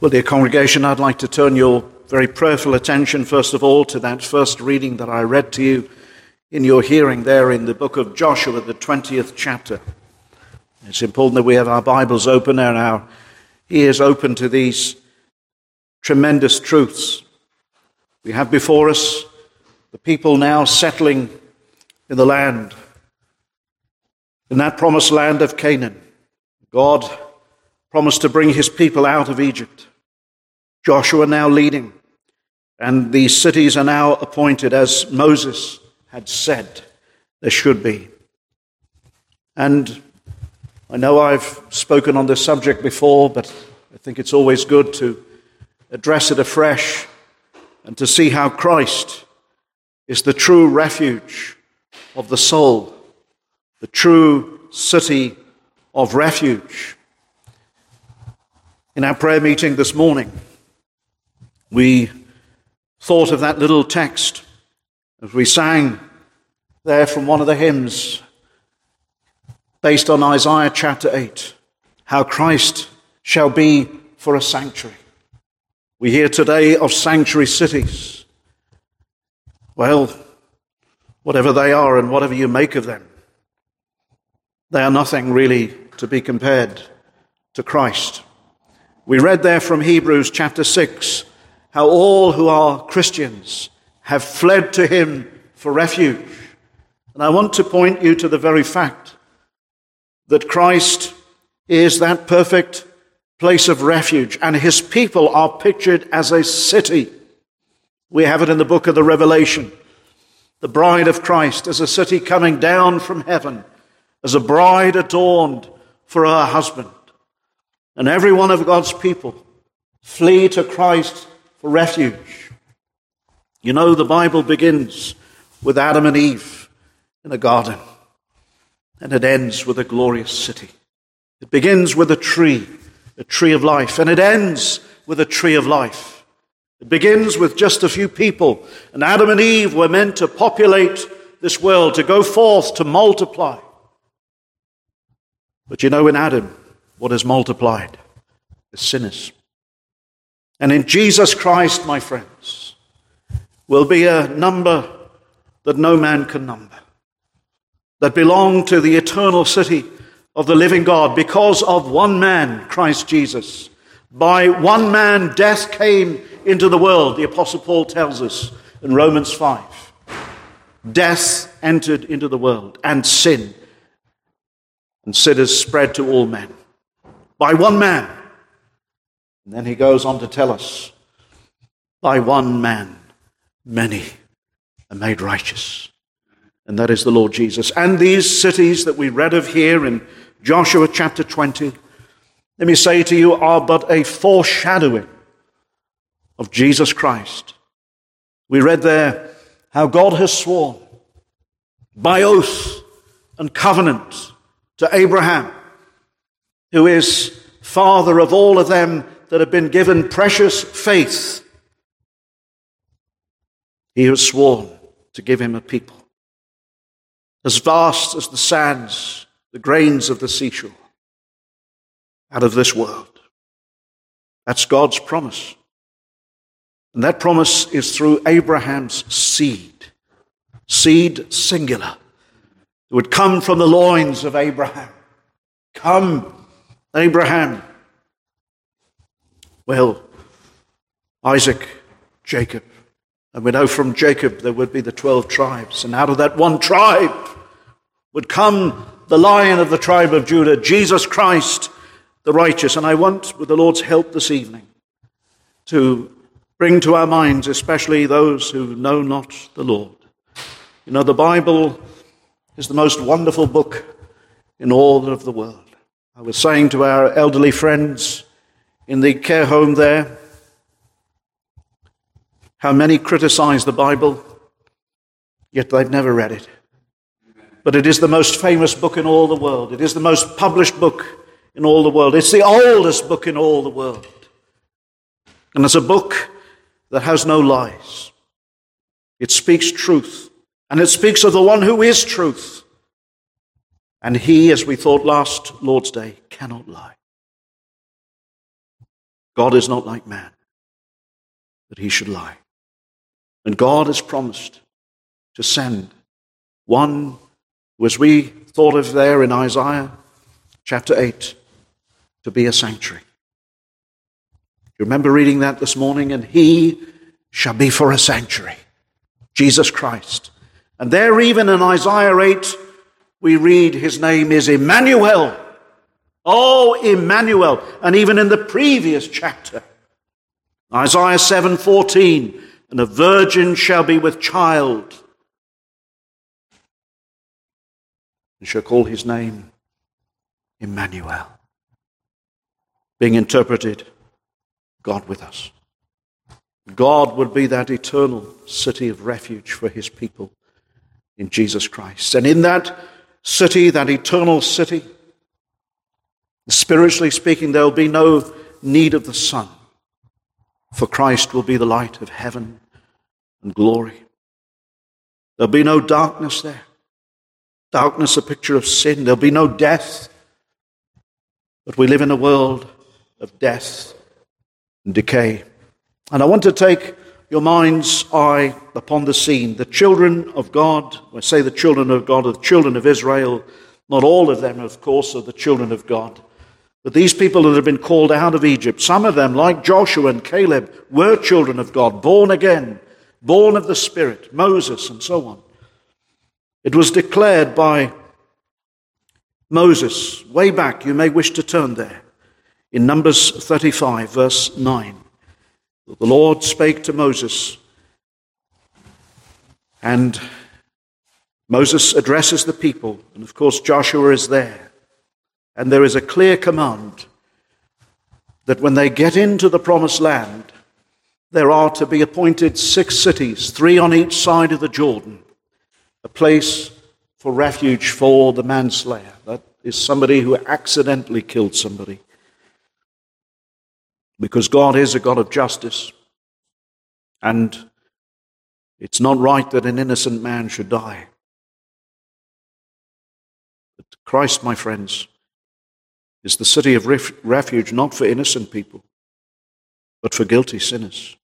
Well, dear congregation, I'd like to turn your very prayerful attention, first of all, to that first reading that I read to you in your hearing there in the book of Joshua, the 20th chapter. It's important that we have our Bibles open and our ears open to these tremendous truths. We have before us the people now settling in the land, in that promised land of Canaan. God promised to bring his people out of Egypt. Joshua now leading, and these cities are now appointed as Moses had said there should be. And I know I've spoken on this subject before, but I think it's always good to address it afresh and to see how Christ is the true refuge of the soul, the true city of refuge. In our prayer meeting this morning, we thought of that little text as we sang there from one of the hymns based on Isaiah chapter 8, how Christ shall be for a sanctuary. We hear today of sanctuary cities. Well, whatever they are and whatever you make of them, they are nothing really to be compared to Christ. We read there from Hebrews chapter 6 how all who are Christians have fled to him for refuge. And I want to point you to the very fact that Christ is that perfect place of refuge, and his people are pictured as a city. We have it in the book of the Revelation. The bride of Christ as a city coming down from heaven, as a bride adorned for her husband. And every one of God's people flee to Christ for refuge. You know, the Bible begins with Adam and Eve in a garden, and it ends with a glorious city. It begins with a tree, a tree of life, and it ends with a tree of life. It begins with just a few people, and Adam and Eve were meant to populate this world, to go forth, to multiply. But you know, in Adam, what is multiplied is sinners. And in Jesus Christ, my friends, will be a number that no man can number, that belong to the eternal city of the living God because of one man, Christ Jesus. By one man, death came into the world, the Apostle Paul tells us in Romans 5. Death entered into the world, and sin. And sin has spread to all men. By one man, and then he goes on to tell us by one man, many are made righteous. And that is the Lord Jesus. And these cities that we read of here in Joshua chapter 20, let me say to you, are but a foreshadowing of Jesus Christ. We read there how God has sworn by oath and covenant to Abraham, who is father of all of them that have been given precious faith, he has sworn to give him a people as vast as the sands, the grains of the seashore, out of this world. That's God's promise. And that promise is through Abraham's seed, seed singular. It would come from the loins of Abraham. Come, Abraham, well, Isaac, Jacob. And we know from Jacob there would be the 12 tribes. And out of that one tribe would come the lion of the tribe of Judah, Jesus Christ, the righteous. And I want, with the Lord's help this evening, to bring to our minds, especially those who know not the Lord. You know, the Bible is the most wonderful book in all of the world. I was saying to our elderly friends in the care home there, how many criticize the Bible, yet they've never read it. But it is the most famous book in all the world. It is the most published book in all the world. It's the oldest book in all the world. And it's a book that has no lies. It speaks truth. And it speaks of the one who is truth. And he, as we thought last Lord's Day, cannot lie. God is not like man, that he should lie. And God has promised to send one who, as we thought of there in Isaiah chapter 8, to be a sanctuary. You remember reading that this morning? And he shall be for a sanctuary. Jesus Christ. And there, even in Isaiah 8, we read his name is Emmanuel. Oh, Emmanuel. And even in the previous chapter, Isaiah 7:14, and a virgin shall be with child and shall call his name Emmanuel. Being interpreted, God with us. God would be that eternal city of refuge for his people in Jesus Christ. And in that city, that eternal city, spiritually speaking, there will be no need of the sun, for Christ will be the light of heaven and glory. There'll be no darkness there. Darkness, a picture of sin. There'll be no death. But we live in a world of death and decay. And I want to take your mind's eye upon the scene. The children of God, I say the children of God, are the children of Israel. Not all of them, of course, are the children of God. But these people that have been called out of Egypt, some of them, like Joshua and Caleb, were children of God, born again, born of the Spirit, Moses, and so on. It was declared by Moses way back. You may wish to turn there in Numbers 35, verse 9. The Lord spake to Moses, and Moses addresses the people, and of course, Joshua is there. And there is a clear command that when they get into the promised land, there are to be appointed six cities, three on each side of the Jordan, a place for refuge for the manslayer. That is somebody who accidentally killed somebody because God is a God of justice. And it's not right that an innocent man should die. But Christ, my friends, is the city of ref- refuge not for innocent people, but for guilty sinners.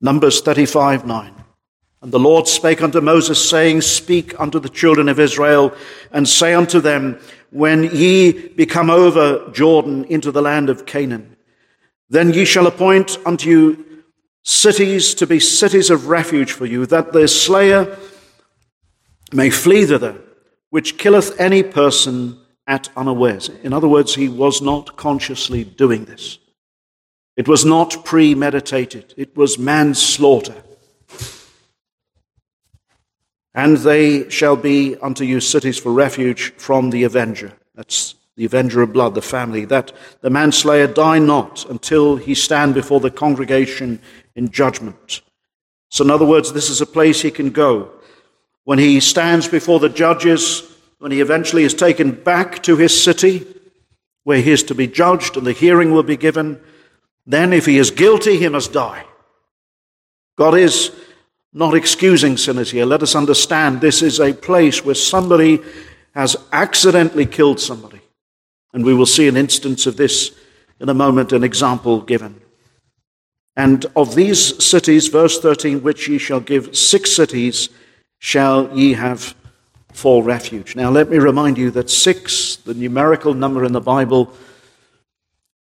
Numbers 35 9. And the Lord spake unto Moses, saying, Speak unto the children of Israel, and say unto them, When ye become over Jordan into the land of Canaan, then ye shall appoint unto you cities to be cities of refuge for you, that the slayer may flee thither, which killeth any person at unawares. In other words, he was not consciously doing this. It was not premeditated. It was manslaughter. And they shall be unto you cities for refuge from the avenger. That's the avenger of blood, the family, that the manslayer die not until he stand before the congregation in judgment. So, in other words, this is a place he can go. When he stands before the judges, when he eventually is taken back to his city, where he is to be judged and the hearing will be given, then if he is guilty, he must die. God is not excusing sinners here. Let us understand this is a place where somebody has accidentally killed somebody. And we will see an instance of this in a moment, an example given. And of these cities, verse 13, which ye shall give six cities, shall ye have for refuge. Now, let me remind you that six, the numerical number in the Bible,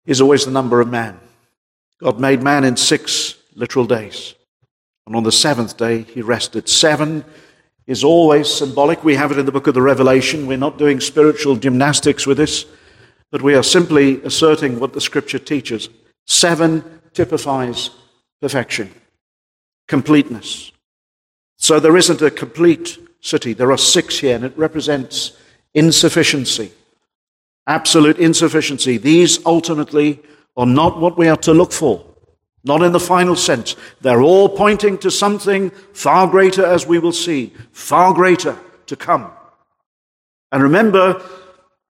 is always the number of man. God made man in six literal days. And on the seventh day, he rested. Seven is always symbolic. We have it in the book of the Revelation. We're not doing spiritual gymnastics with this but we are simply asserting what the scripture teaches. Seven typifies perfection, completeness. So there isn't a complete city. There are six here, and it represents insufficiency, absolute insufficiency. These ultimately are not what we are to look for, not in the final sense. They're all pointing to something far greater, as we will see, far greater to come. And remember,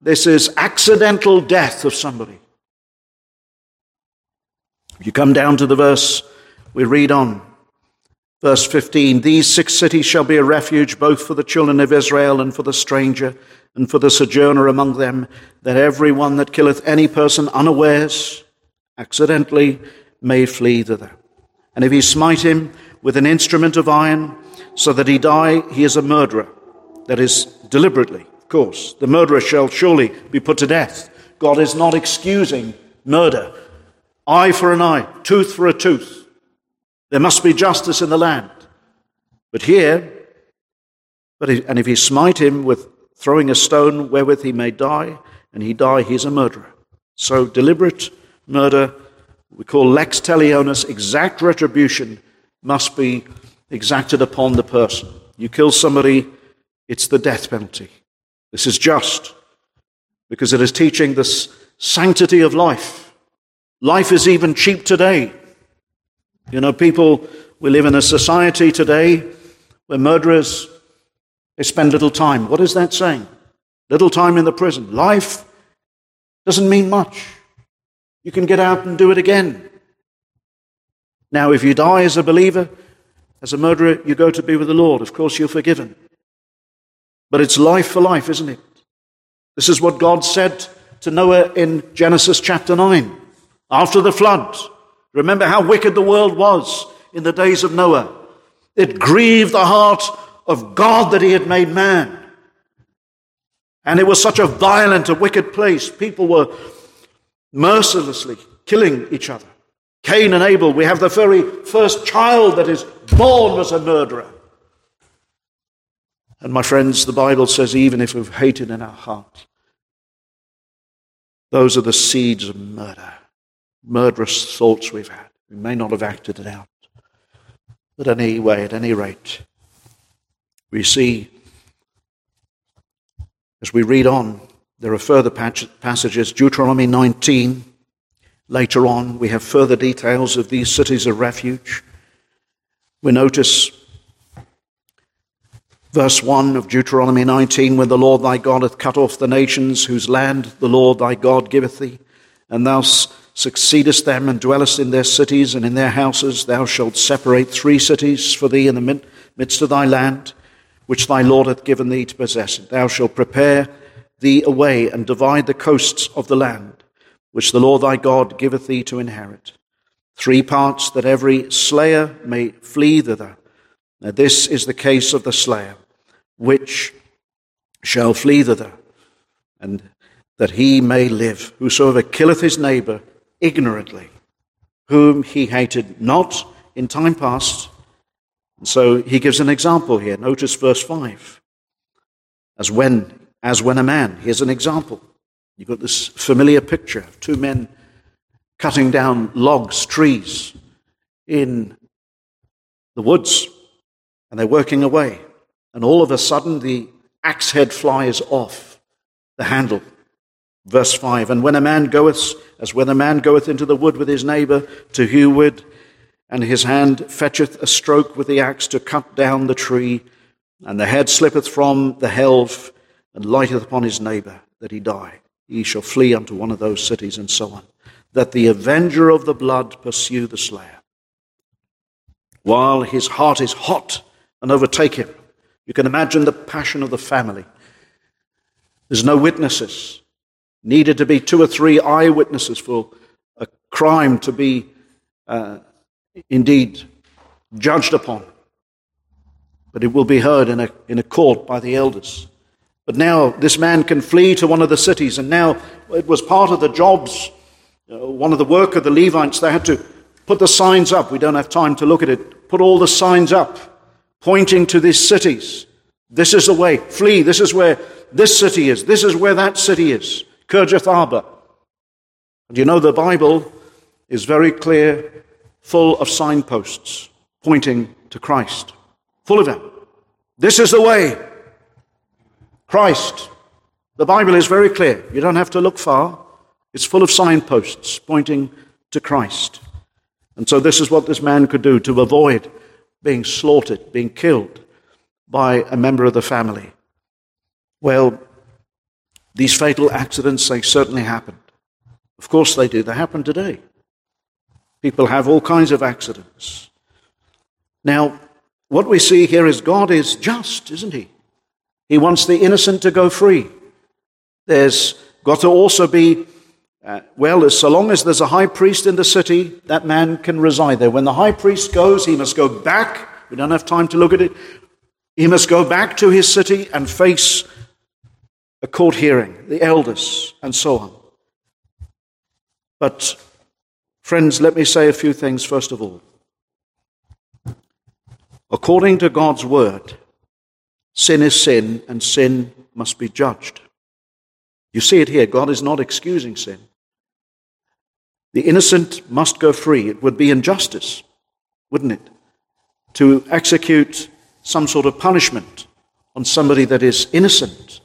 this is accidental death of somebody. If you come down to the verse, we read on. Verse 15 These six cities shall be a refuge both for the children of Israel and for the stranger and for the sojourner among them, that every one that killeth any person unawares accidentally may flee thither. And if he smite him with an instrument of iron, so that he die, he is a murderer. That is, deliberately, of course. The murderer shall surely be put to death. God is not excusing murder. Eye for an eye, tooth for a tooth. There must be justice in the land. But here, but if, and if he smite him with throwing a stone wherewith he may die, and he die, he is a murderer. So deliberate murder, we call lex talionis, exact retribution must be exacted upon the person. You kill somebody, it's the death penalty. This is just because it is teaching the sanctity of life. Life is even cheap today. You know, people, we live in a society today where murderers, they spend little time. What is that saying? Little time in the prison. Life doesn't mean much. You can get out and do it again. Now, if you die as a believer, as a murderer, you go to be with the Lord. Of course, you're forgiven. But it's life for life, isn't it? This is what God said to Noah in Genesis chapter 9 after the flood. Remember how wicked the world was in the days of Noah. It grieved the heart of God that he had made man. And it was such a violent, a wicked place. People were mercilessly killing each other. Cain and Abel, we have the very first child that is born was a murderer. And my friends, the Bible says even if we've hated in our heart, those are the seeds of murder, murderous thoughts we've had. We may not have acted it out. But anyway, at any rate, we see as we read on, there are further passages. Deuteronomy 19, later on, we have further details of these cities of refuge. We notice verse 1 of Deuteronomy 19 when the Lord thy God hath cut off the nations whose land the Lord thy God giveth thee, and thou succeedest them and dwellest in their cities and in their houses, thou shalt separate three cities for thee in the midst of thy land which thy Lord hath given thee to possess. Thou shalt prepare thee a way and divide the coasts of the land, which the Lord thy God giveth thee to inherit. Three parts that every slayer may flee thither. Now this is the case of the slayer, which shall flee thither, and that he may live. Whosoever killeth his neighbor ignorantly, whom he hated not in time past, and so he gives an example here. Notice verse 5. As when, as when a man, here's an example. You've got this familiar picture of two men cutting down logs, trees in the woods, and they're working away. And all of a sudden, the axe head flies off the handle. Verse 5 And when a man goeth, as when a man goeth into the wood with his neighbor to hew wood, and his hand fetcheth a stroke with the axe to cut down the tree, and the head slippeth from the helve, and lighteth upon his neighbor, that he die. He shall flee unto one of those cities, and so on. That the avenger of the blood pursue the slayer, while his heart is hot and overtake him. You can imagine the passion of the family. There's no witnesses. Needed to be two or three eyewitnesses for a crime to be uh, indeed judged upon, but it will be heard in a, in a court by the elders. But now this man can flee to one of the cities, and now it was part of the jobs, uh, one of the work of the Levites, they had to put the signs up. We don't have time to look at it. Put all the signs up pointing to these cities. This is the way. Flee. This is where this city is. This is where that city is. Kirjath Arba. And you know the Bible is very clear full of signposts pointing to Christ. Full of them. This is the way. Christ. The Bible is very clear. You don't have to look far. It's full of signposts pointing to Christ. And so, this is what this man could do to avoid being slaughtered, being killed by a member of the family. Well, these fatal accidents, they certainly happened. Of course they do. They happen today. People have all kinds of accidents. Now, what we see here is God is just, isn't He? He wants the innocent to go free. There's got to also be Uh, well, as so long as there's a high priest in the city, that man can reside there. When the high priest goes, he must go back. We don't have time to look at it. He must go back to his city and face a court hearing, the elders, and so on. But, friends, let me say a few things first of all. According to God's word, sin is sin, and sin must be judged. You see it here. God is not excusing sin. The innocent must go free. It would be injustice, wouldn't it, to execute some sort of punishment on somebody that is innocent.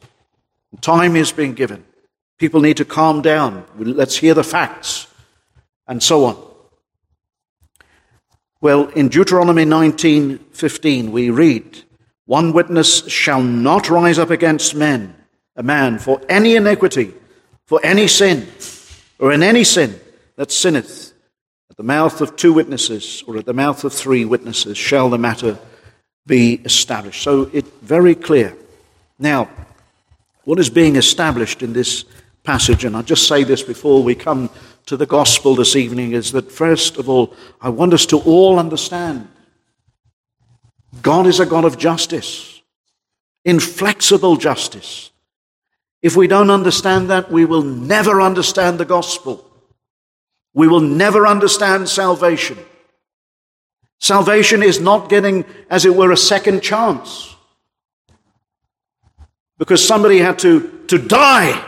Time is being given. People need to calm down. Let's hear the facts, and so on. Well, in Deuteronomy 19:15 we read, "One witness shall not rise up against men, a man, for any iniquity, for any sin, or in any sin that sinneth. At the mouth of two witnesses, or at the mouth of three witnesses, shall the matter be established." So it's very clear. Now, what is being established in this passage, and I'll just say this before we come to the gospel this evening, is that first of all, I want us to all understand God is a God of justice, inflexible justice. If we don't understand that, we will never understand the gospel. We will never understand salvation. Salvation is not getting, as it were, a second chance because somebody had to, to die.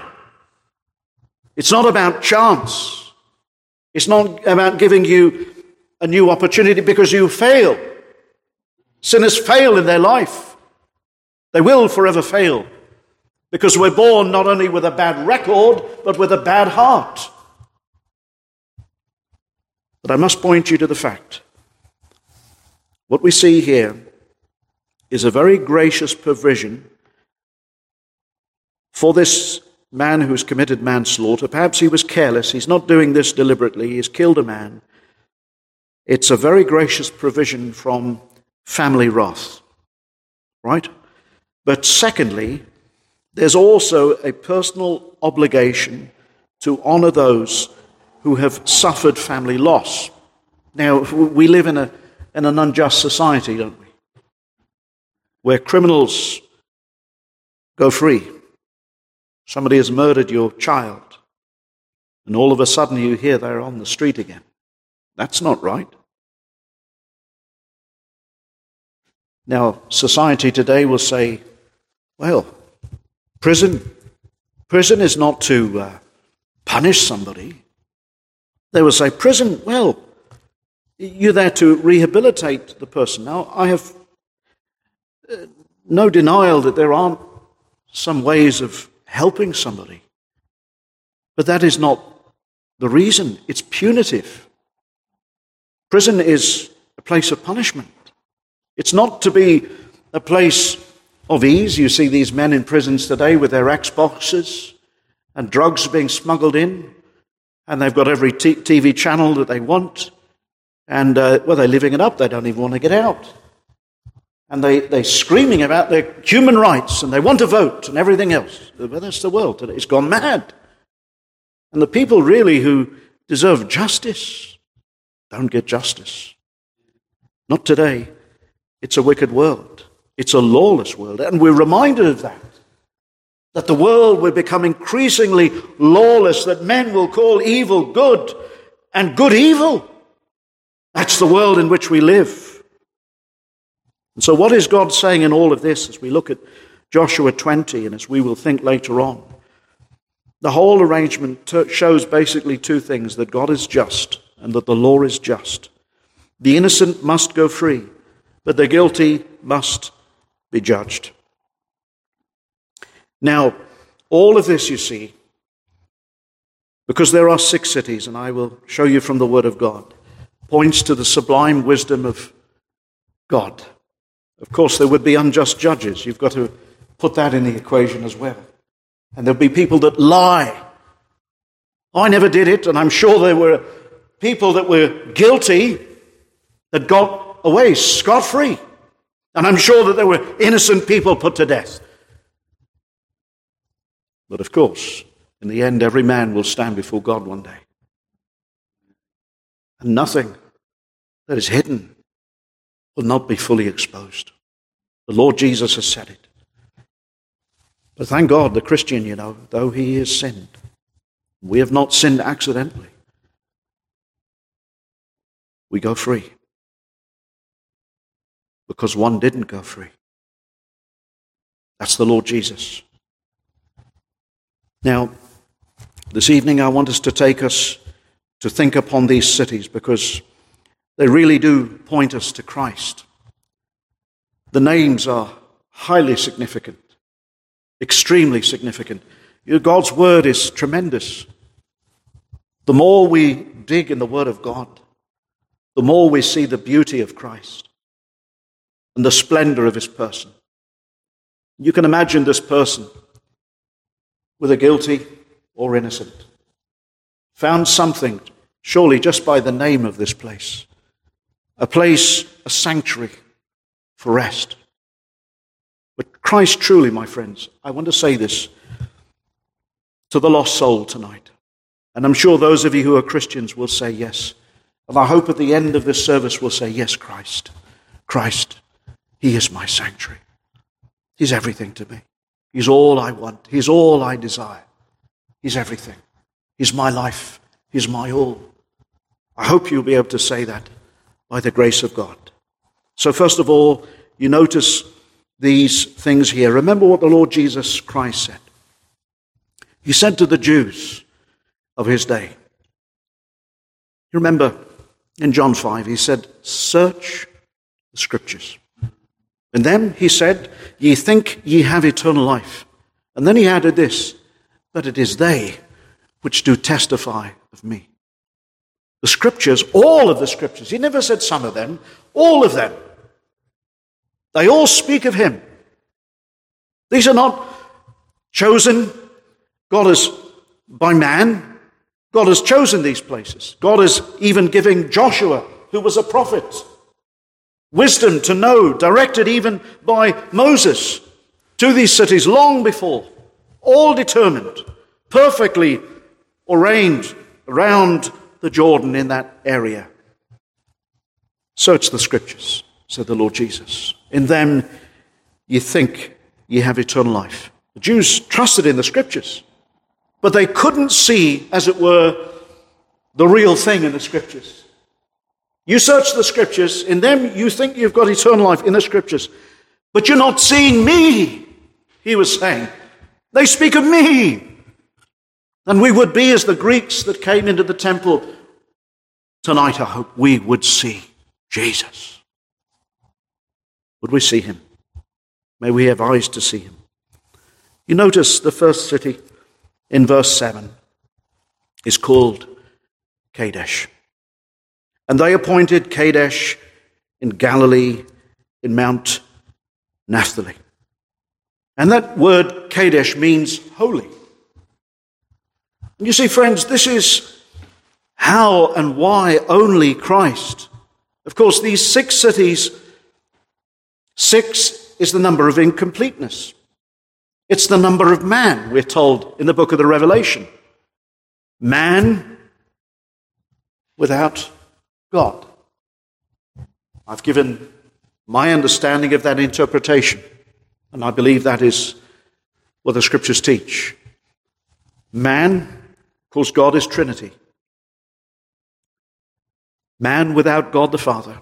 It's not about chance. It's not about giving you a new opportunity because you fail. Sinners fail in their life. They will forever fail because we're born not only with a bad record, but with a bad heart. But I must point you to the fact what we see here is a very gracious provision for this man who's committed manslaughter. Perhaps he was careless. He's not doing this deliberately. He's killed a man. It's a very gracious provision from family wrath. Right? But secondly, there's also a personal obligation to honor those who have suffered family loss. Now, we live in, a, in an unjust society, don't we? Where criminals go free Somebody has murdered your child, and all of a sudden you hear they're on the street again. That's not right. Now, society today will say, well, prison, prison is not to uh, punish somebody. They will say, prison, well, you're there to rehabilitate the person. Now, I have uh, no denial that there aren't some ways of helping somebody. But that is not the reason. It's punitive. Prison is a place of punishment. It's not to be a place of ease. You see these men in prisons today with their Xboxes and drugs being smuggled in, and they've got every t- TV channel that they want. And, uh, well, they're living it up. They don't even want to get out and they, they're screaming about their human rights and they want to vote and everything else. But that's the world today. It's gone mad. And the people really who deserve justice don't get justice. Not today. It's a wicked world. It's a lawless world. And we're reminded of that. That the world will become increasingly lawless, that men will call evil good and good evil. That's the world in which we live. And so, what is God saying in all of this as we look at Joshua 20 and as we will think later on? The whole arrangement shows basically two things that God is just and that the law is just. The innocent must go free, but the guilty must be judged. Now, all of this, you see, because there are six cities, and I will show you from the Word of God, points to the sublime wisdom of God. Of course, there would be unjust judges. You've got to put that in the equation as well. And there'll be people that lie. I never did it, and I'm sure there were people that were guilty that got away scot free. And I'm sure that there were innocent people put to death. But of course, In the end, every man will stand before God one day. And nothing that is hidden will not be fully exposed. The Lord Jesus has said it. But thank God, the Christian, you know, though he has sinned, we have not sinned accidentally. We go free. Because one didn't go free. That's the Lord Jesus. Now, this evening I want us to take us to think upon these cities because they really do point us to Christ. The names are highly significant, extremely significant. God's word is tremendous. The more we dig in the word of God, the more we see the beauty of Christ and the splendor of his person. You can imagine this person, whether guilty or innocent, found something, surely just by the name of this place, a place, a sanctuary for rest. But Christ truly, my friends, I want to say this to the lost soul tonight. And I'm sure those of you who are Christians will say yes. And I hope at the end of this service will say, Yes, Christ. Christ, He is my sanctuary. He's everything to me. He's all I want. He's all I desire. He's everything. He's my life. He's my all. I hope you'll be able to say that by the grace of God. So, first of all, you notice these things here. Remember what the Lord Jesus Christ said. He said to the Jews of his day, you remember in John 5, he said, Search the scriptures. And then he said, Ye think ye have eternal life. And then he added this, But it is they which do testify of me. The scriptures, all of the scriptures, he never said some of them, all of them they all speak of him. These are not chosen. God is by man. God has chosen these places. God is even giving Joshua, who was a prophet, wisdom to know, directed even by Moses, to these cities long before, all determined, perfectly arranged around the Jordan in that area. Search the scriptures, said the Lord Jesus. In them ye think ye have eternal life. The Jews trusted in the scriptures, but they couldn't see, as it were, the real thing in the scriptures. You search the scriptures, in them you think you've got eternal life in the scriptures, but you're not seeing me, he was saying. They speak of me. And we would be as the Greeks that came into the temple. Tonight, I hope we would see Jesus. Would we see him? May we have eyes to see him. You notice the first city in verse 7 is called Kadesh. And they appointed Kadesh in Galilee, in Mount Naphtali. And that word Kadesh means holy. And you see, friends, this is how and why only Christ. Of course, these six cities Six is the number of incompleteness. It's the number of man, we're told in the book of the Revelation. Man without God. I've given my understanding of that interpretation, and I believe that is what the scriptures teach. Man, of course, God is Trinity. Man without God the Father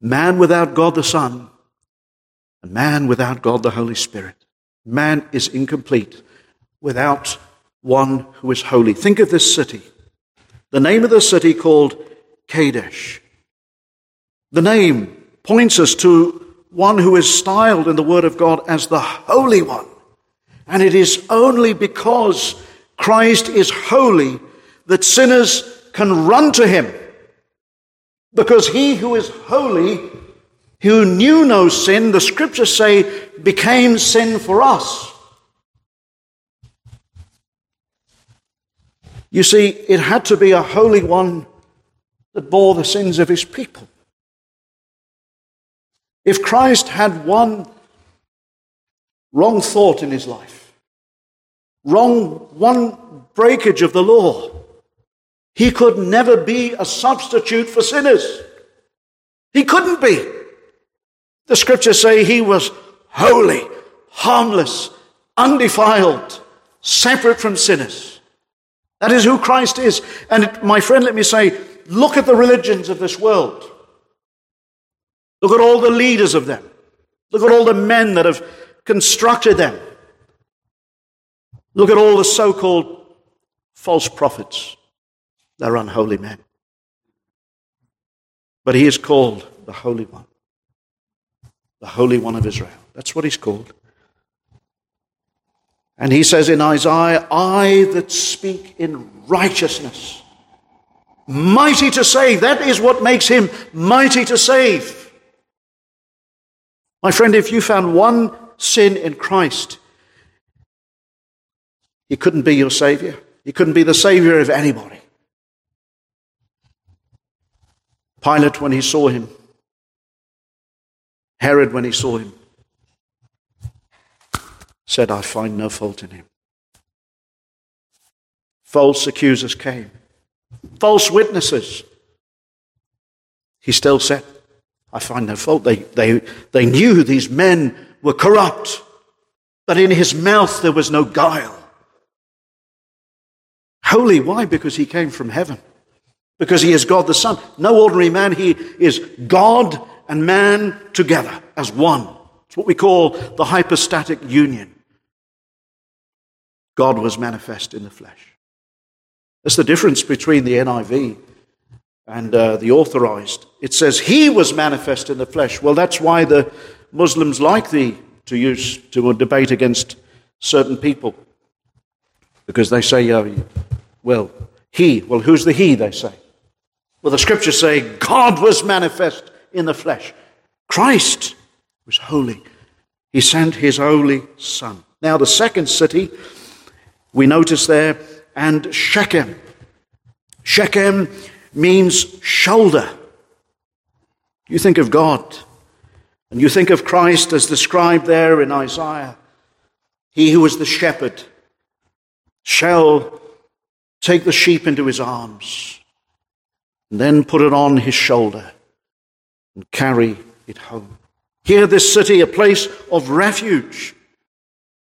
man without God the Son, and man without God the Holy Spirit. Man is incomplete without one who is holy. Think of this city. The name of the city called Kadesh. The name points us to one who is styled in the Word of God as the Holy One. And it is only because Christ is holy that sinners can run to him because he who is holy, who knew no sin, the scriptures say, became sin for us. You see, it had to be a holy one that bore the sins of his people. If Christ had one wrong thought in his life, wrong one breakage of the law, he could never be a substitute for sinners. He couldn't be. The scriptures say he was holy, harmless, undefiled, separate from sinners. That is who Christ is. And my friend, let me say, look at the religions of this world. Look at all the leaders of them. Look at all the men that have constructed them. Look at all the so called false prophets. They're unholy men. But he is called the Holy One, the Holy One of Israel. That's what he's called. And he says in Isaiah, I that speak in righteousness, mighty to save. That is what makes him mighty to save. My friend, if you found one sin in Christ, he couldn't be your Savior. He couldn't be the Savior of anybody. Pilate, when he saw him, Herod, when he saw him, said, I find no fault in him. False accusers came, false witnesses. He still said, I find no fault. They, they, they knew these men were corrupt, but in his mouth there was no guile. Holy, why? Because he came from heaven. Because he is God the Son. No ordinary man, he is God and man together as one. It's what we call the hypostatic union. God was manifest in the flesh. That's the difference between the NIV and uh, the authorized. It says he was manifest in the flesh. Well, that's why the Muslims like the to use to debate against certain people because they say, uh, well, he. Well, who's the he, they say? Well, the scriptures say God was manifest in the flesh. Christ was holy. He sent his holy Son. Now, the second city we notice there, and Shechem. Shechem means shoulder. You think of God, and you think of Christ as described there in Isaiah. He who is the shepherd shall take the sheep into his arms, and then put it on his shoulder and carry it home. Here, this city, a place of refuge.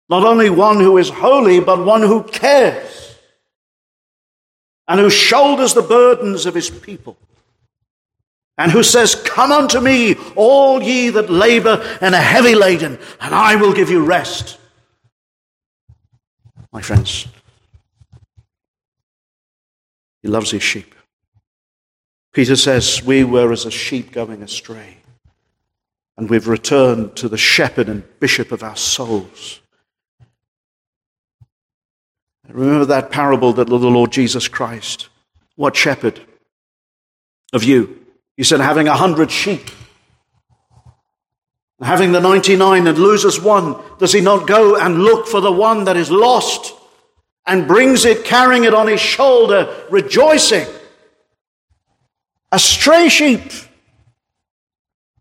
Not only one who is holy, but one who cares and who shoulders the burdens of his people and who says, Come unto me, all ye that labor and are heavy laden, and I will give you rest. My friends, he loves his sheep. Peter says, We were as a sheep going astray, and we've returned to the shepherd and bishop of our souls. Remember that parable that the Lord Jesus Christ, what shepherd of you? He said, having a hundred sheep, having the 99 and loses one, does he not go and look for the one that is lost? And brings it, carrying it on his shoulder, rejoicing. A stray sheep.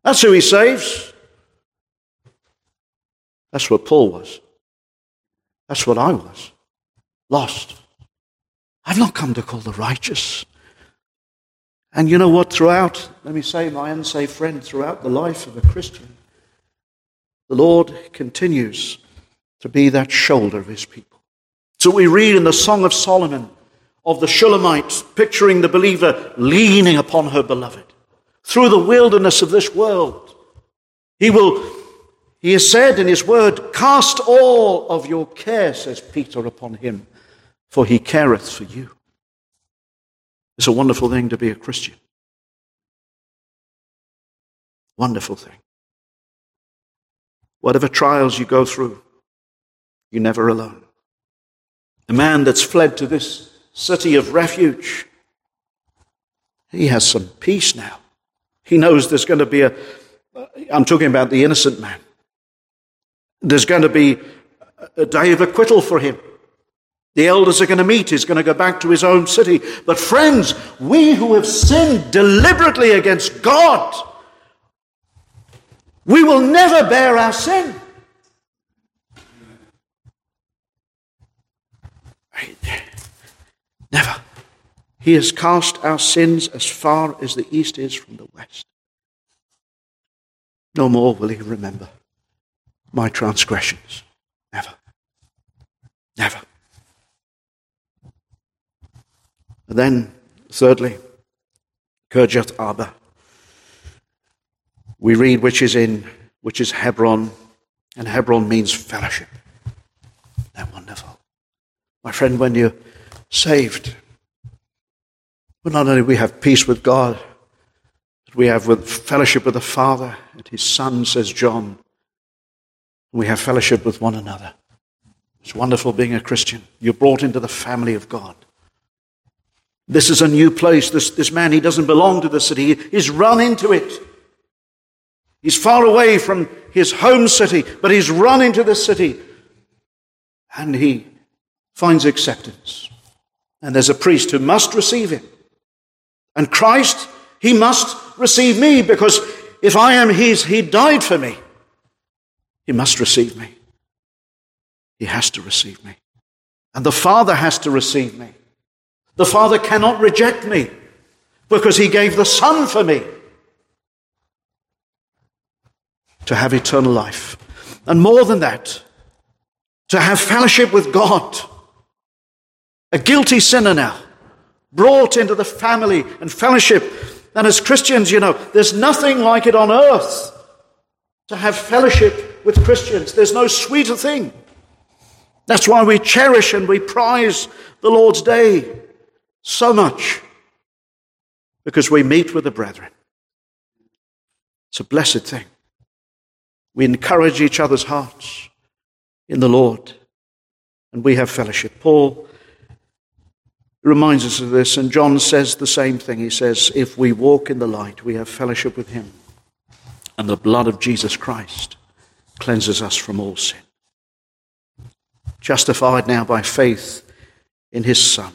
That's who he saves. That's what Paul was. That's what I was. Lost. I've not come to call the righteous. And you know what? Throughout, let me say, my unsaved friend, throughout the life of a Christian, the Lord continues to be that shoulder of his people. So we read in the Song of Solomon of the Shulamite, picturing the believer leaning upon her beloved through the wilderness of this world. He will, he has said in his word, cast all of your care, says Peter, upon him, for he careth for you. It's a wonderful thing to be a Christian. Wonderful thing. Whatever trials you go through, you're never alone. A man that's fled to this city of refuge, he has some peace now. He knows there's going to be a, I'm talking about the innocent man. There's going to be a day of acquittal for him. The elders are going to meet. He's going to go back to his own city. But friends, we who have sinned deliberately against God, we will never bear our sin. Never. He has cast our sins as far as the east is from the west. No more will he remember my transgressions. Never. Never. And then, thirdly, Kirjath Arba. We read which is in, which is Hebron, and Hebron means fellowship. They're wonderful. My friend, when you're saved, well, not only we have peace with God, but we have with fellowship with the Father and His Son, says John. We have fellowship with one another. It's wonderful being a Christian. You're brought into the family of God. This is a new place. This, this man, he doesn't belong to the city. He's run into it. He's far away from his home city, but he's run into the city. And he finds acceptance. And there's a priest who must receive him. And Christ, he must receive me because if I am his, he died for me. He must receive me. He has to receive me. And the Father has to receive me. The Father cannot reject me because he gave the Son for me to have eternal life. And more than that, to have fellowship with God. A guilty sinner now, brought into the family and fellowship. And as Christians, you know, there's nothing like it on earth to have fellowship with Christians. There's no sweeter thing. That's why we cherish and we prize the Lord's Day so much because we meet with the brethren. It's a blessed thing. We encourage each other's hearts in the Lord and we have fellowship. Paul reminds us of this, and John says the same thing. He says, If we walk in the light, we have fellowship with him, and the blood of Jesus Christ cleanses us from all sin. Justified now by faith in his Son.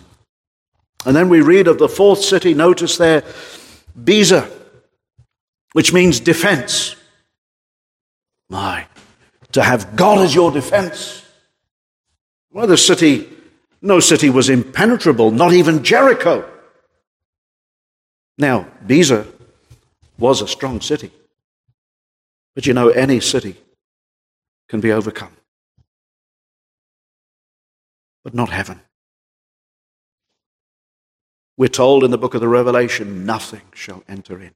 And then we read of the fourth city, notice there, Bezer, which means defense. My, to have God as your defense. Well, the city, no city was impenetrable, not even Jericho. Now, Bezer was a strong city. But you know, any city can be overcome. But not heaven. We're told in the book of the Revelation, nothing shall enter in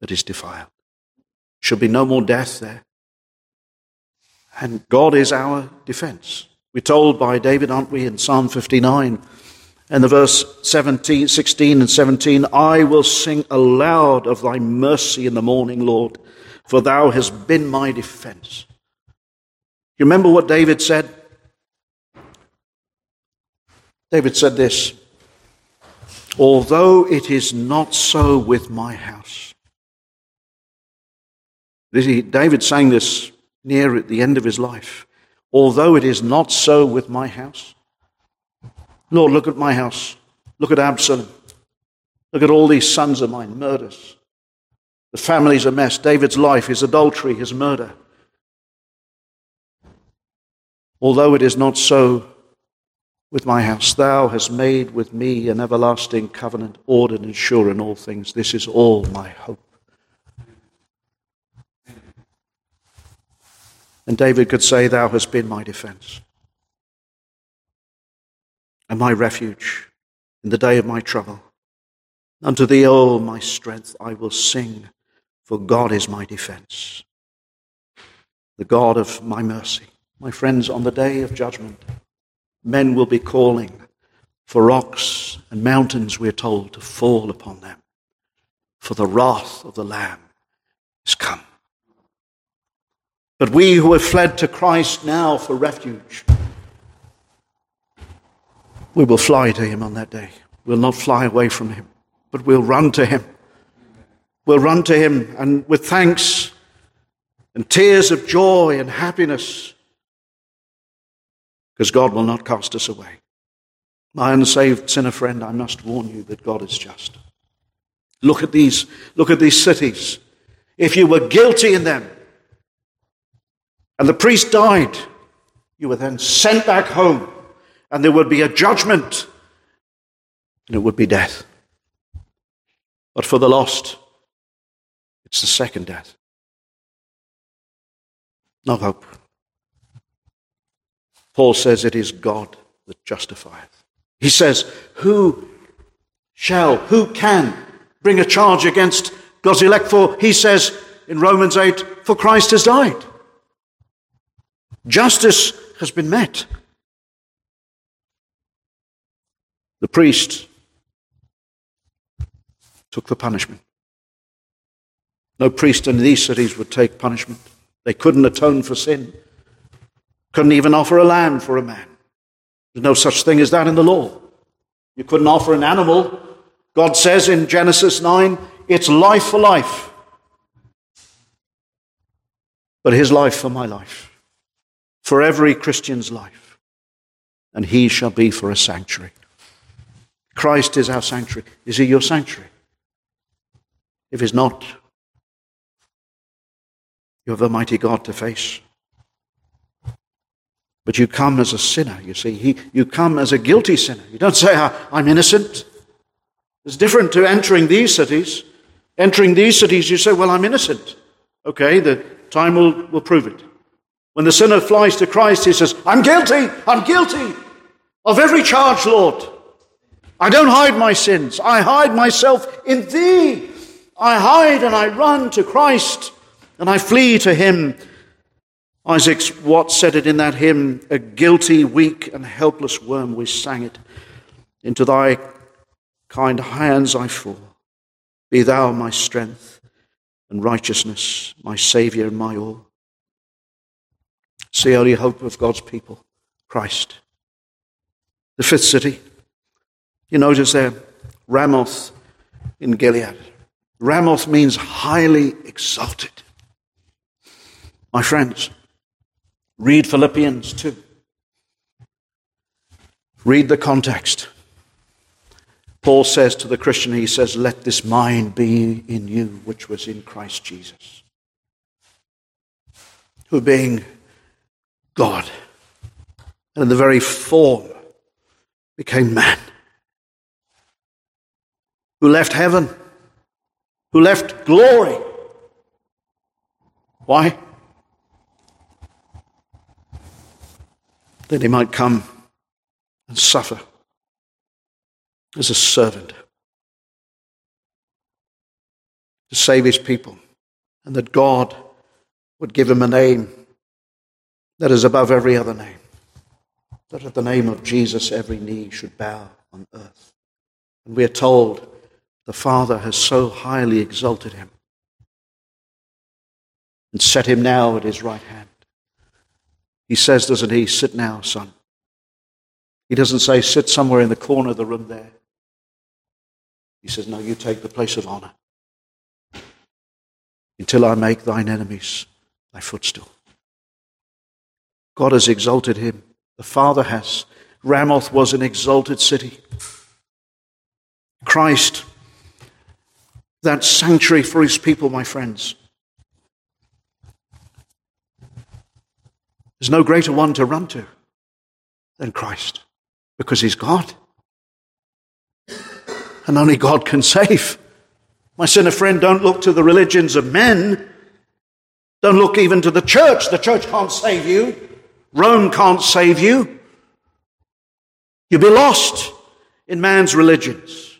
that is defiled. Should be no more death there. And God is our defense. We're told by David, aren't we, in Psalm 59 and the verse 17, 16 and 17, I will sing aloud of thy mercy in the morning, Lord, for thou hast been my defense. You remember what David said? David said this Although it is not so with my house. David sang this near at the end of his life. Although it is not so with my house. Lord, look at my house. Look at Absalom. Look at all these sons of mine, murders. The family's a mess. David's life, his adultery, his murder. Although it is not so with my house. Thou hast made with me an everlasting covenant, ordered and sure in all things. This is all my hope. And David could say, Thou hast been my defense and my refuge in the day of my trouble. Unto thee, O my strength, I will sing, for God is my defense, the God of my mercy. My friends, on the day of judgment, men will be calling for rocks and mountains, we're told, to fall upon them. For the wrath of the Lamb is come. But we who have fled to Christ now for refuge, we will fly to him on that day. We'll not fly away from him, but we'll run to him. We'll run to him and with thanks and tears of joy and happiness because God will not cast us away. My unsaved sinner friend, I must warn you that God is just. Look at these, look at these cities. If you were guilty in them and the priest died, you were then sent back home and there would be a judgment, and it would be death. But for the lost, it's the second death. No hope. Paul says it is God that justifieth. He says, Who shall, who can bring a charge against God's elect? For he says in Romans 8, For Christ has died. Justice has been met. The priest took the punishment. No priest in these cities would take punishment. They couldn't atone for sin, couldn't even offer a lamb for a man. There's no such thing as that in the law. You couldn't offer an animal. God says in Genesis 9, it's life for life. But his life for my life, for every Christian's life, and he shall be for a sanctuary. Christ is our sanctuary. Is he your sanctuary? If he's not, you have a mighty God to face. But you come as a sinner, you see. He, you come as a guilty sinner. You don't say, ah, I'm innocent. It's different to entering these cities. Entering these cities, you say, Well, I'm innocent. Okay, the time will, will prove it. When the sinner flies to Christ, he says, I'm guilty. I'm guilty of every charge, Lord. I don't hide my sins. I hide myself in thee. I hide and I run to Christ and I flee to him. Isaac Watts said it in that hymn, a guilty, weak, and helpless worm, we sang it. Into thy kind hands I fall. Be thou my strength and righteousness, my Saviour and my all. It's the only hope of God's people, Christ. The fifth city, you notice there, Ramoth in Gilead. Ramoth means highly exalted. My friends, read Philippians 2. Read the context. Paul says to the Christian, he says, Let this mind be in you, which was in Christ Jesus, who being God, and in the very form became man, who left heaven. Who left glory. Why? That he might come and suffer as a servant. To save his people, and that God would give him a name that is above every other name. That at the name of Jesus every knee should bow on earth. And we are told the Father has so highly exalted him and set him now at his right hand. He says, doesn't he, sit now, son. He doesn't say, sit somewhere in the corner of the room there. He says, no, you take the place of honor until I make thine enemies thy footstool. God has exalted him. The Father has. Ramoth was an exalted city. Christ that sanctuary for his people, my friends. There's no greater one to run to than Christ because he's God. And only God can save. My sinner friend, don't look to the religions of men. Don't look even to the church. The church can't save you. Rome can't save you. You'll be lost in man's religions.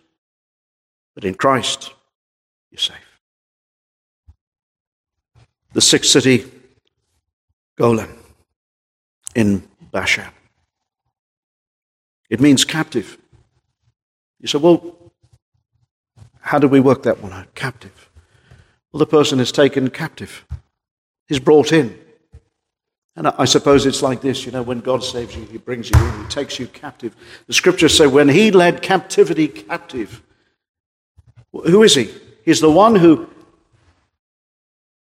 But in Christ, you're safe. The sixth city, Golan, in Bashan. It means captive. You say, well, how do we work that one out? Captive. Well, the person is taken captive, he's brought in. And I suppose it's like this, you know, when God saves you, he brings you in, he takes you captive. The scriptures say, when he led captivity captive, who is he? He's the one who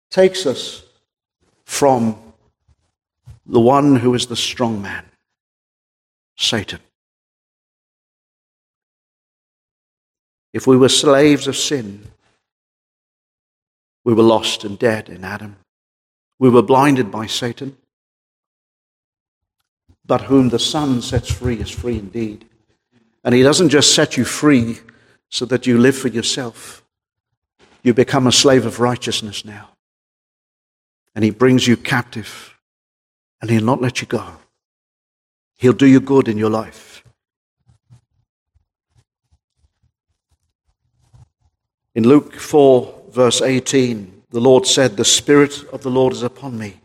takes us from the one who is the strong man, Satan. If we were slaves of sin, we were lost and dead in Adam. We were blinded by Satan. But whom the Son sets free is free indeed. And He doesn't just set you free so that you live for yourself. You become a slave of righteousness now. And He brings you captive, and He'll not let you go. He'll do you good in your life. In Luke 4, verse 18, the Lord said, The Spirit of the Lord is upon me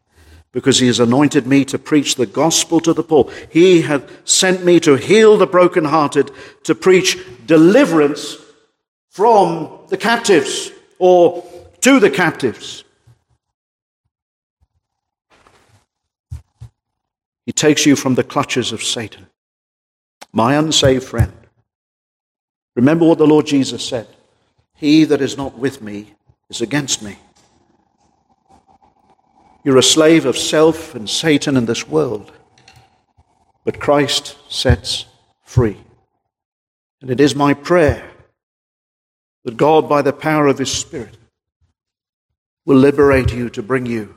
because he has anointed me to preach the gospel to the poor. He hath sent me to heal the brokenhearted, to preach deliverance from the captives or to the captives. He takes you from the clutches of Satan. My unsaved friend, remember what the Lord Jesus said He that is not with me is against me. You're a slave of self and Satan in this world. But Christ sets free. And it is my prayer that God, by the power of His Spirit, will liberate you to bring you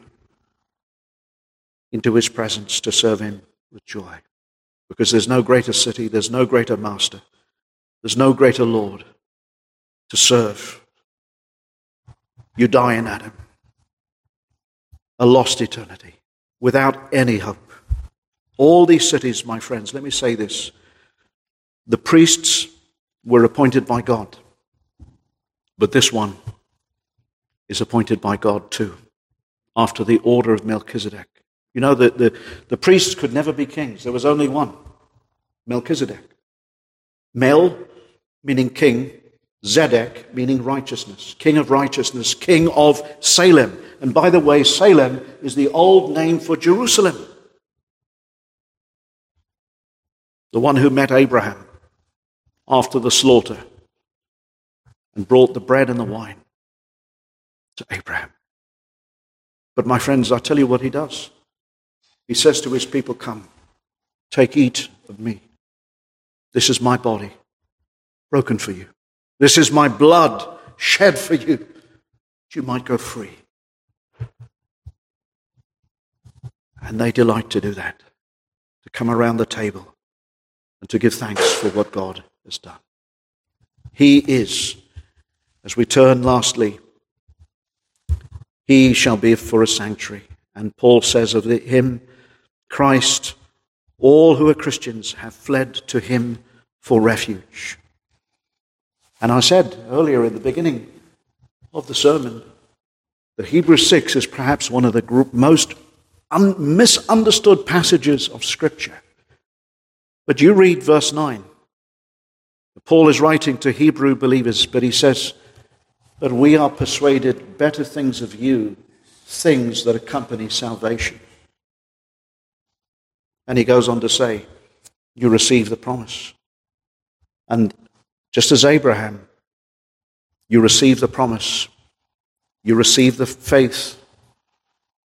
into His presence to serve Him with joy. Because there's no greater city, there's no greater master, there's no greater Lord to serve. You die in Adam a lost eternity without any hope. All these cities, my friends, let me say this the priests were appointed by God, but this one is appointed by God too, after the order of Melchizedek. You know, the, the, the priests could never be kings, there was only one Melchizedek. Mel, meaning king, Zedek, meaning righteousness, king of righteousness, king of Salem. And by the way, Salem is the old name for Jerusalem. The one who met Abraham after the slaughter and brought the bread and the wine to Abraham. But my friends, I tell you what he does. He says to his people, Come, take, eat of me. This is my body, broken for you. This is my blood shed for you, that you might go free. And they delight to do that, to come around the table and to give thanks for what God has done. He is, as we turn lastly, he shall be for a sanctuary. And Paul says of him, Christ, all who are Christians have fled to him for refuge. And I said earlier in the beginning of the sermon that Hebrews 6 is perhaps one of the most un- misunderstood passages of Scripture. But you read verse 9. Paul is writing to Hebrew believers, but he says, But we are persuaded better things of you, things that accompany salvation. And he goes on to say, You receive the promise. And just as Abraham, you receive the promise, you receive the faith,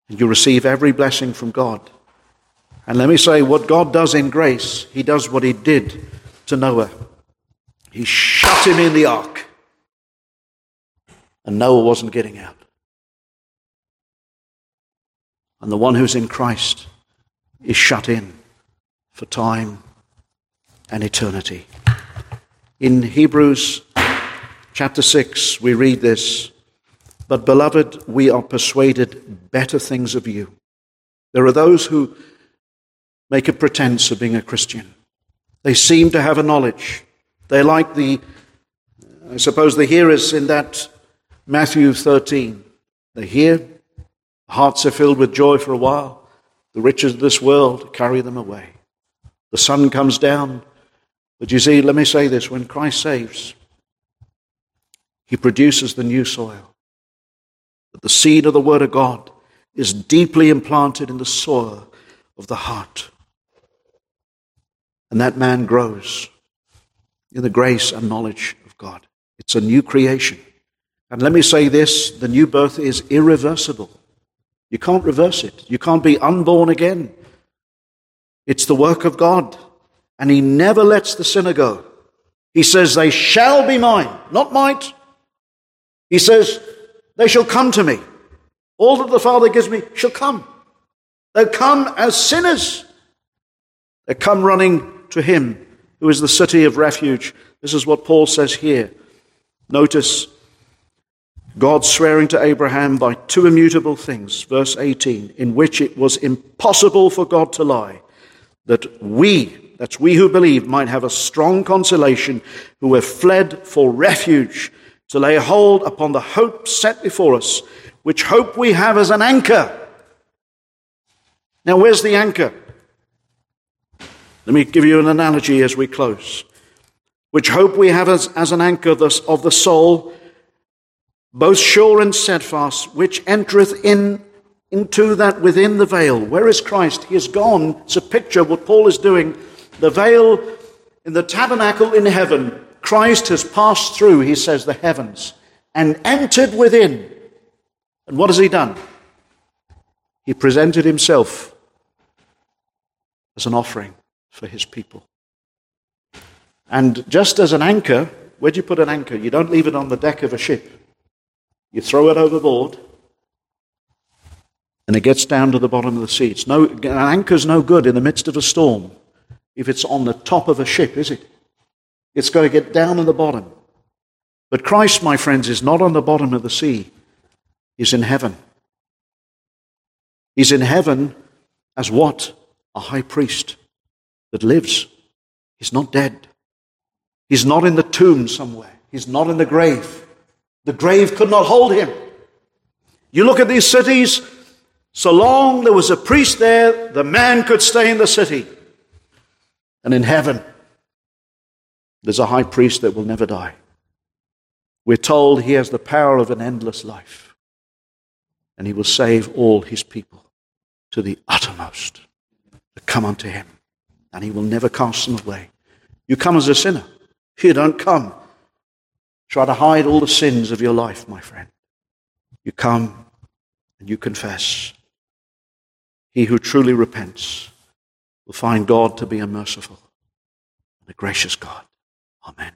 and you receive every blessing from God. And let me say, what God does in grace, He does what He did to Noah. He shut him in the ark, and Noah wasn't getting out. And the one who's in Christ is shut in for time and eternity. In Hebrews chapter 6, we read this But, beloved, we are persuaded better things of you. There are those who make a pretense of being a Christian. They seem to have a knowledge. They're like the, I suppose, the hearers in that Matthew 13. They hear, hearts are filled with joy for a while. The riches of this world carry them away. The sun comes down, but you see, let me say this when Christ saves, he produces the new soil. But the seed of the Word of God is deeply implanted in the soil of the heart. And that man grows in the grace and knowledge of God. It's a new creation. And let me say this the new birth is irreversible. You can't reverse it, you can't be unborn again. It's the work of God and he never lets the sinner go. He says, They shall be mine, not might. He says, They shall come to me. All that the Father gives me shall come. They'll come as sinners. They come running to him, who is the city of refuge. This is what Paul says here. Notice God swearing to Abraham by two immutable things, verse 18, in which it was impossible for God to lie, that we, that's we who believe, might have a strong consolation, who have fled for refuge, to lay hold upon the hope set before us, which hope we have as an anchor. Now, where's the anchor? Let me give you an analogy as we close. Which hope we have as, as an anchor of the soul both sure and steadfast, which entereth in into that within the veil. Where is Christ? He is gone. It's a picture of what Paul is doing. The veil in the tabernacle in heaven. Christ has passed through, he says, the heavens and entered within. And what has he done? He presented himself as an offering for his people. And just as an anchor, where do you put an anchor? You don't leave it on the deck of a ship. You throw it overboard, and it gets down to the bottom of the sea. It's no, an anchor's no good in the midst of a storm if it's on the top of a ship, is it? It's got to get down in the bottom. But Christ, my friends, is not on the bottom of the sea. He's in heaven. He's in heaven as what? A high priest that lives. He's not dead. He's not in the tomb somewhere. He's not in the grave. The grave could not hold him. You look at these cities, so long there was a priest there, the man could stay in the city. And in heaven, there's a high priest that will never die. We're told he has the power of an endless life, and he will save all his people to the uttermost that come unto him, and he will never cast them away. You come as a sinner, you don't come Try to hide all the sins of your life, my friend. You come and you confess. He who truly repents will find God to be a merciful and a gracious God. Amen.